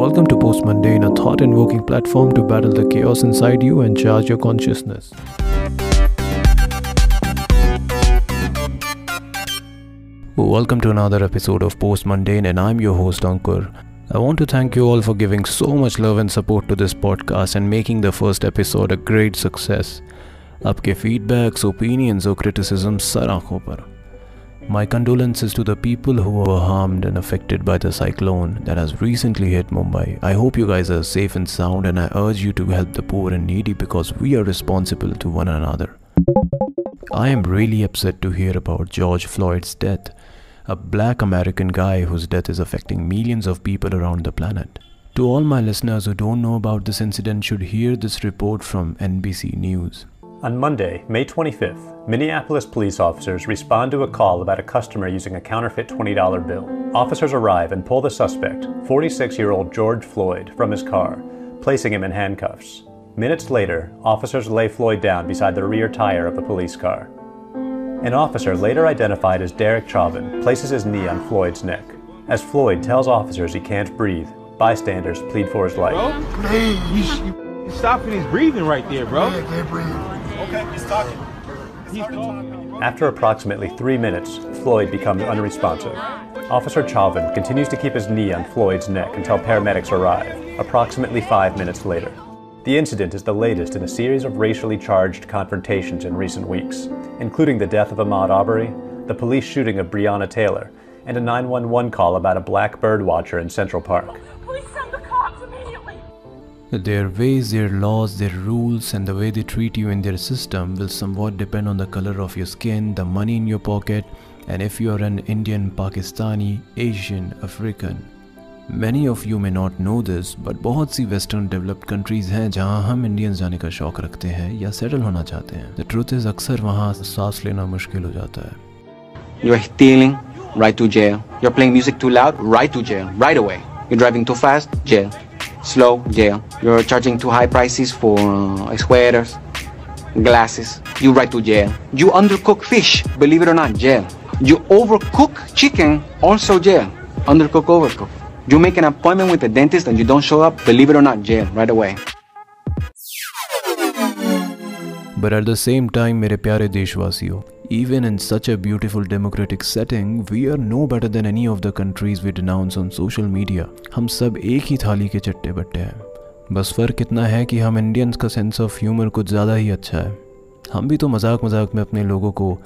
Welcome to Post Mundane, a thought invoking platform to battle the chaos inside you and charge your consciousness. Welcome to another episode of Post Mundane, and I'm your host, Ankur. I want to thank you all for giving so much love and support to this podcast and making the first episode a great success. आपके feedbacks, opinions or criticisms sir आंखों पर My condolences to the people who were harmed and affected by the cyclone that has recently hit Mumbai. I hope you guys are safe and sound, and I urge you to help the poor and needy because we are responsible to one another. I am really upset to hear about George Floyd's death, a black American guy whose death is affecting millions of people around the planet. To all my listeners who don't know about this incident should hear this report from NBC News. On Monday, May 25th, Minneapolis police officers respond to a call about a customer using a counterfeit $20 bill. Officers arrive and pull the suspect, 46 year old George Floyd, from his car, placing him in handcuffs. Minutes later, officers lay Floyd down beside the rear tire of a police car. An officer, later identified as Derek Chauvin, places his knee on Floyd's neck. As Floyd tells officers he can't breathe, bystanders plead for his life. Bro, Please. he's stopping his breathing right there, bro. Yeah, I can't breathe. After approximately three minutes, Floyd becomes unresponsive. Officer Chauvin continues to keep his knee on Floyd's neck until paramedics arrive, approximately five minutes later. The incident is the latest in a series of racially charged confrontations in recent weeks, including the death of Ahmaud Arbery, the police shooting of Breonna Taylor, and a 911 call about a black bird watcher in Central Park. Their ways, their laws, their rules, and the way they treat you in their system will somewhat depend on the color of your skin, the money in your pocket, and if you are an Indian, Pakistani, Asian, African. Many of you may not know this, but बहुत सी western developed countries हैं जहां हम Indians जाने का शौक रखते हैं या सेटल होना चाहते हैं द ट्रूथ इज अक्सर वहां सांस लेना मुश्किल हो जाता है You're stealing, right to jail. You're playing music too loud, right to jail, right away. You're driving too fast, jail. Slow, jail. You're charging too high prices for uh, sweaters, glasses. You right to jail. You undercook fish, believe it or not, jail. You overcook chicken, also jail. Undercook, overcook. You make an appointment with the dentist and you don't show up, believe it or not, jail, right away. But at the same time, मेरे प्यारे देशवासियों, even in such a beautiful democratic setting, we are no better than any of the countries we denounce on social media. हम सब एक ही थाली के चट्टे बट्टे हैं बस फ़र्क इतना है कि हम इंडियंस का सेंस ऑफ़ ह्यूमर कुछ ज़्यादा ही अच्छा है। हम भी तो मज़ाक मज़ाक में अपने लोगों को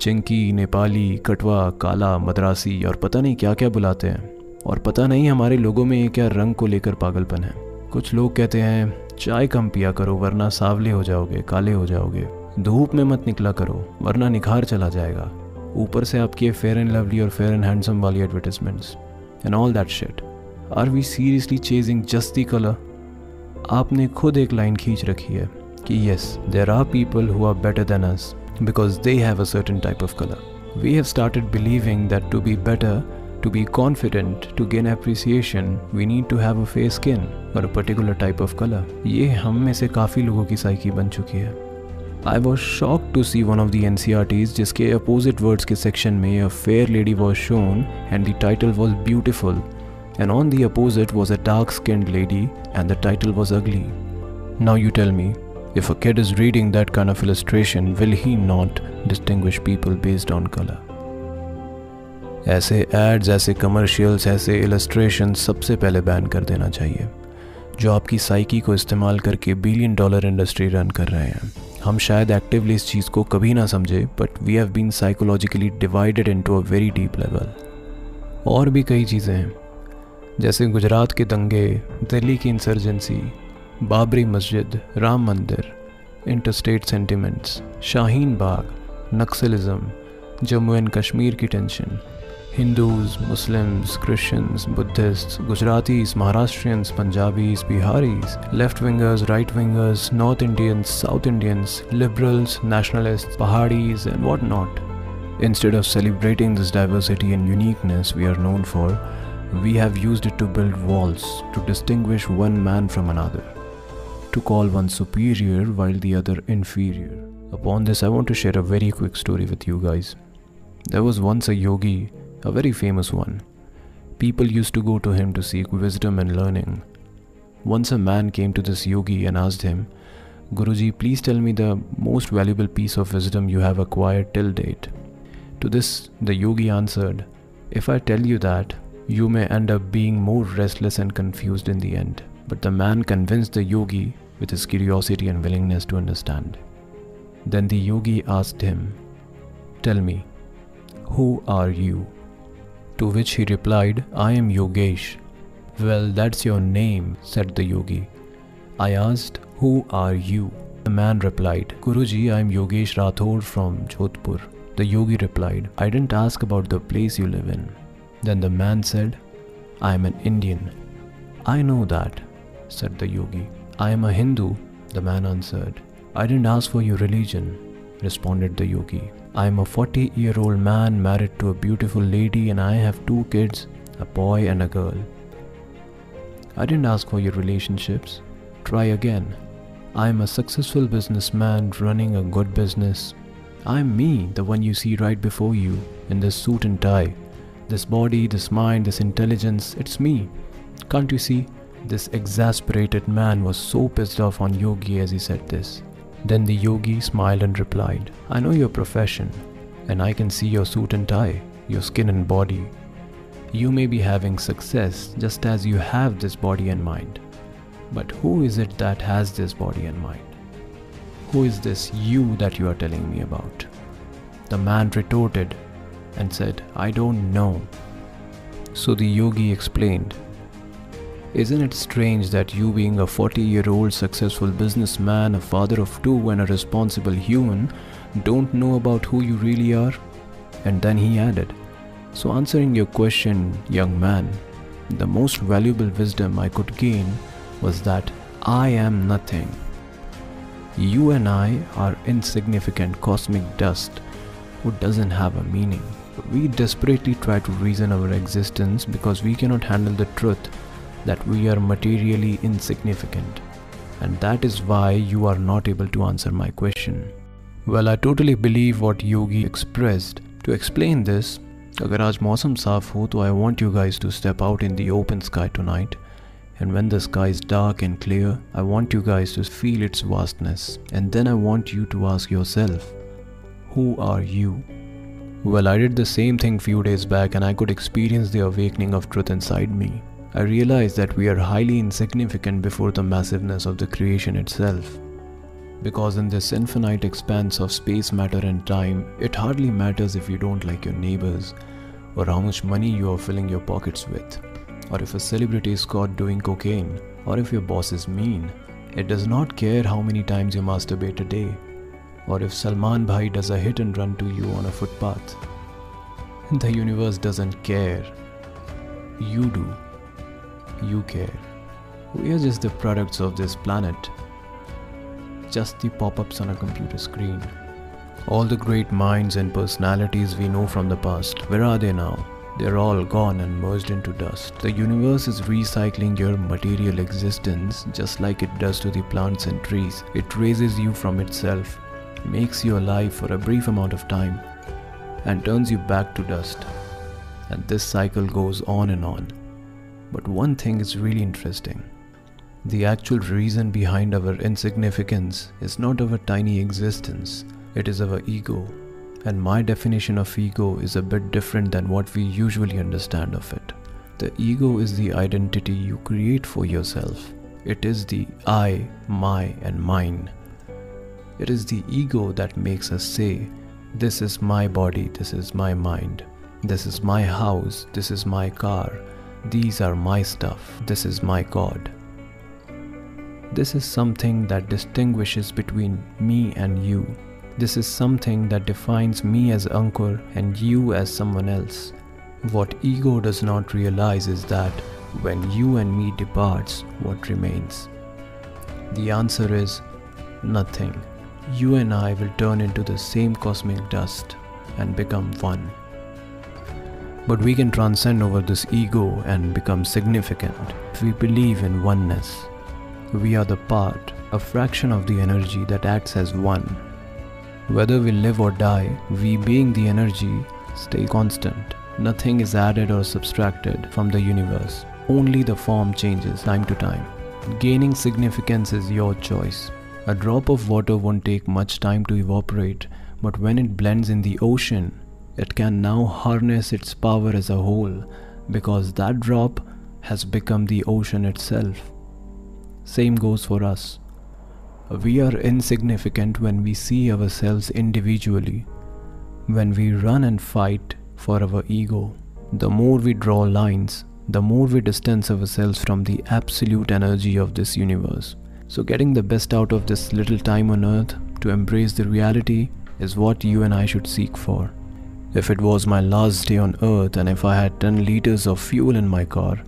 चिंकी, नेपाली, कटवा, काला, मद्रासी और पता नहीं क्या क्या बुलाते हैं। और पता नहीं हमारे लोगों में ये क्या रंग को लेकर पागलपन है। कुछ लोग कहते हैं, चाय कम पिया करो, वरना सावले हो जाओगे, काले हो जाओगे। धूप में मत निकला करो, वरना निखार चला जाएगा। ऊपर से आपकी फेयर एंड लवली और फेयर एंड हैंडसम वाली advertisements and all that shit are we seriously chasing just the colour आपने खुद एक लाइन खींच रखी है कि yes there are people who are better than us because they have a certain type of colour we have started believing that to be better to be confident to gain appreciation we need to have a fair skin और a particular type of colour ये हम में से काफ़ी लोगों की psyche बन चुकी है। I was shock to see one of the N C R Ts जिसके अपोजिट वर्ड्स के सेक्शन में a fair lady was shown and the title was beautiful and on the opposite was a dark skinned lady and the title was ugly. Now you tell me, if a kid is reading that kind of illustration, will he not distinguish people based on color? ऐसे ads ऐसे commercials ऐसे illustration सबसे पहले ban कर देना चाहिए जो आपकी साइकी को इस्तेमाल करके बिलियन डॉलर इंडस्ट्री रन कर रहे हैं हम शायद एक्टिवली इस चीज़ को कभी ना समझे but we have been psychologically divided into a very deep level और भी कई चीज़ें हैं जैसे गुजरात के दंगे, दिल्ली की insurgency Babri Masjid, Ram Mandir interstate sentiments Shaheen Bagh, Naxalism, Jammu and Kashmir की tension Hindus, Muslims Christians Buddhist Gujaratis Maharashtrians Punjabis Biharis left wingers right wingers north Indians south Indians liberals nationalist Paharis and what not instead of celebrating this diversity and uniqueness we are known for we have used it to build walls to distinguish one man from another, to call one superior while the other inferior. Upon this, I want to share a very quick story with you guys. There was once a yogi a very famous one. People used to go to him to seek wisdom and learning. Once a man came to this yogi and asked him, Guruji, please tell me the most valuable piece of wisdom you have acquired till date. To this, the yogi answered, If I tell you that, you may end up being more restless and confused in the end. But the man convinced the yogi with his curiosity and willingness to understand. Then the yogi asked him, Tell me, who are you? To which he replied, I am Yogesh. Well, that's your name, said the yogi. I asked, Who are you? The man replied, Guruji, I am Yogesh Rathod from Jodhpur. The yogi replied, I didn't ask about the place you live in. Then the man said, I am an Indian. I know that, said the yogi. I am a Hindu, the man answered. I didn't ask for your religion, responded the yogi. I am a 40 year old man married to a beautiful lady and I have two kids, a boy and a girl. I didn't ask for your relationships. Try again. I am a successful businessman running a good business. I am me, the one you see right before you, in this suit and tie. This body, this mind, this intelligence, it's me. Can't you see? This exasperated man was so pissed off on Yogi as he said this. Then the yogi smiled and replied, I know your profession, and I can see your suit and tie, your skin and body. You may be having success just as you have this body and mind. But who is it that has this body and mind? Who is this you that you are telling me about? The man retorted and said, I don't know. So the yogi explained, isn't it strange that you, being a 40 year old successful businessman, a father of two, and a responsible human, don't know about who you really are? And then he added, So, answering your question, young man, the most valuable wisdom I could gain was that I am nothing. You and I are insignificant cosmic dust who doesn't have a meaning We desperately try to reason our existence because we cannot handle the truth that we are materially insignificant. And that is why you are not able to answer my question. Well, I totally believe what Yogi expressed. To explain this, अगर आज मौसम साफ हो तो I want you guys to step out in the open sky tonight. And when the sky is dark and clear, I want you guys to feel its vastness. And then I want you to ask yourself, who are you? Well, I did the same thing few days back and I could experience the awakening of truth inside me. I realized that we are highly insignificant before the massiveness of the creation itself. Because in this infinite expanse of space, matter, and time, it hardly matters if you don't like your neighbors, or how much money you are filling your pockets with, or if a celebrity is caught doing cocaine, or if your boss is mean. It does not care how many times you masturbate a day, or if Salman Bhai does a hit and run to you on a footpath. The universe doesn't care. You do you care. We are just the products of this planet. Just the pop ups on a computer screen. All the great minds and personalities we know from the past, where are they now? They're all gone and merged into dust. The universe is recycling your material existence just like it does to the plants and trees. It raises you from itself, makes you alive for a brief amount of time, and turns you back to dust. And this cycle goes on and on. But one thing is really interesting. The actual reason behind our insignificance is not our tiny existence, it is our ego. And my definition of ego is a bit different than what we usually understand of it. The ego is the identity you create for yourself. It is the I, my, and mine. It is the ego that makes us say, This is my body, this is my mind, this is my house, this is my car, these are my stuff. This is my God. This is something that distinguishes between me and you. This is something that defines me as Ankur and you as someone else. What ego does not realize is that when you and me departs, what remains? The answer is nothing. You and I will turn into the same cosmic dust and become one. But we can transcend over this ego and become significant if we believe in oneness. We are the part, a fraction of the energy that acts as one. Whether we live or die, we being the energy stay constant. Nothing is added or subtracted from the universe. Only the form changes time to time. Gaining significance is your choice. A drop of water won't take much time to evaporate, but when it blends in the ocean, it can now harness its power as a whole because that drop has become the ocean itself. Same goes for us. We are insignificant when we see ourselves individually, when we run and fight for our ego. The more we draw lines, the more we distance ourselves from the absolute energy of this universe. So, getting the best out of this little time on earth to embrace the reality is what you and I should seek for. If it was my last day on earth and if I had 10 liters of fuel in my car,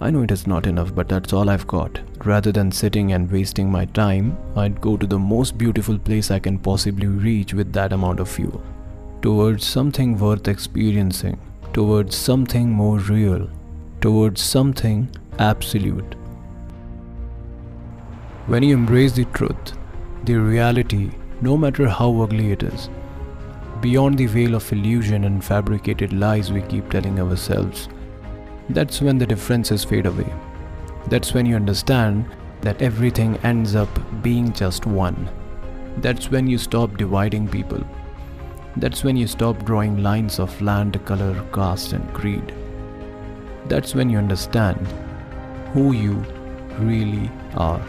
I know it is not enough, but that's all I've got. Rather than sitting and wasting my time, I'd go to the most beautiful place I can possibly reach with that amount of fuel. Towards something worth experiencing, towards something more real, towards something absolute. When you embrace the truth, the reality, no matter how ugly it is, beyond the veil of illusion and fabricated lies we keep telling ourselves, that's when the differences fade away. That's when you understand that everything ends up being just one. That's when you stop dividing people. That's when you stop drawing lines of land, color, caste, and creed. That's when you understand who you really are.